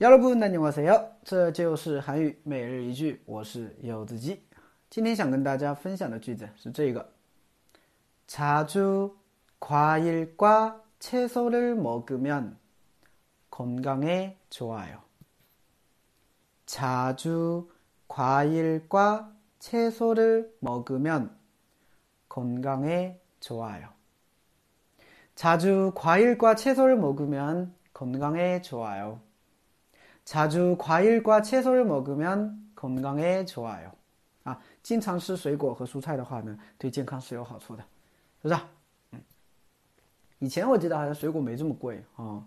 여러분 안녕하세요，这就是韩语每日一句，我是柚子鸡。今天想跟大家分享的句子是这个：자주과일과채소를먹으면건강에좋아요。 자주과일과채소를먹으면건강에좋아요。 자주과일과채소를먹으면건강에좋아요 자주과일과채소를먹으면건강에좋아요啊，经常吃水果和蔬菜的话呢，对健康是有好处的，是不是？嗯，以前我记得好像水果没这么贵啊，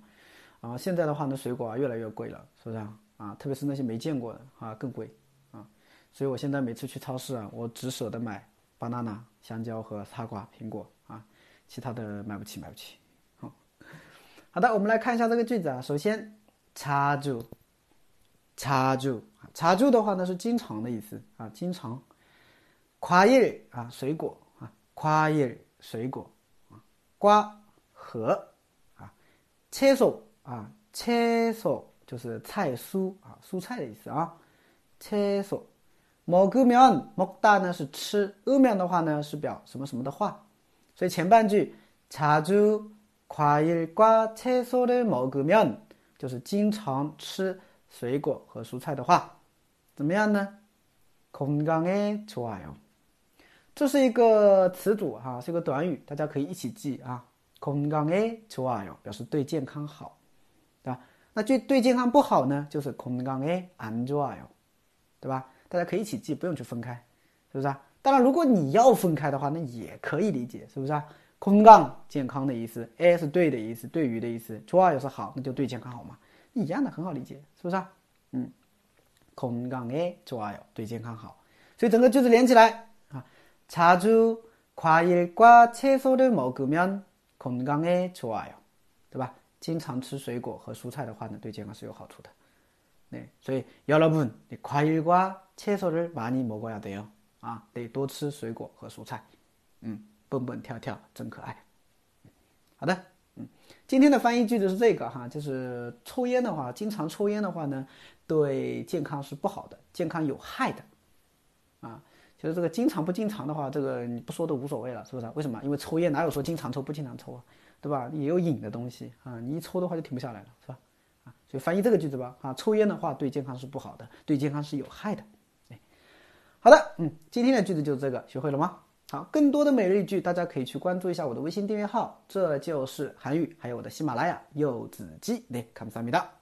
啊，现在的话呢，水果啊越来越贵了，是不是啊？啊，特别是那些没见过的啊，更贵啊，所以我现在每次去超市啊，我只舍得买 banana 香蕉和沙瓜苹果啊，其他的买不起，买不起。好的，我们来看一下这个句子啊。首先，插住， 插住，插住的话呢是经常的意思啊，经常。과일啊，水果啊，과일水果啊，瓜和啊，채소啊，채소就是菜蔬啊，蔬菜的意思啊，채소먹으면먹다呢是吃，으면的话呢是表什么什么的话，所以前半句자주 과일과채소를먹으면就是经常吃 水果和蔬菜的话，怎么样呢？건강에좋아 요。 这是一个词组哈，是一个短语，大家可以一起记啊。건강에좋아 요， 表示对健康好，对吧？那对对健康不好呢，就是건강에안좋아 요， 对吧？大家可以一起记，不用去分开，是不是啊？当然，如果你要分开的话，那也可以理解，是不是啊？空杠健康的意思，a 是对的意思，对于的意思，좋아又是好，那就对健康好嘛， 一样的，很好理解，是不是啊？嗯，건강에좋아 요， 对健康好，所以整个句子连起来啊，자주과일과채소를먹으면건강에좋아 요， 对吧？经常吃水果和蔬菜的话呢，对健康是有好处的。对，所以여러분과일과채소를많이먹어야돼 요， 啊，得多吃水果和蔬菜，嗯。蹦蹦跳跳真可爱。好的，嗯， 今天的翻译句子是这个哈，就是抽烟的话，经常抽烟的话呢，对健康是不好的，健康有害的。啊，其实这个经常不经常的话，这个你不说都无所谓了，是不是？为什么？因为抽烟哪有说经常抽不经常抽啊，对吧？也有瘾的东西啊，你一抽的话就停不下来了，是吧？啊，所以翻译这个句子吧，啊，抽烟的话对健康是不好的，对健康是有害的。哎，好的，嗯，今天的句子就是这个，学会了吗？好，更多的每日一句，大家可以去关注一下我的微信订阅号，这就是韩语，还有我的喜马拉雅柚子鸡，来，감사합니다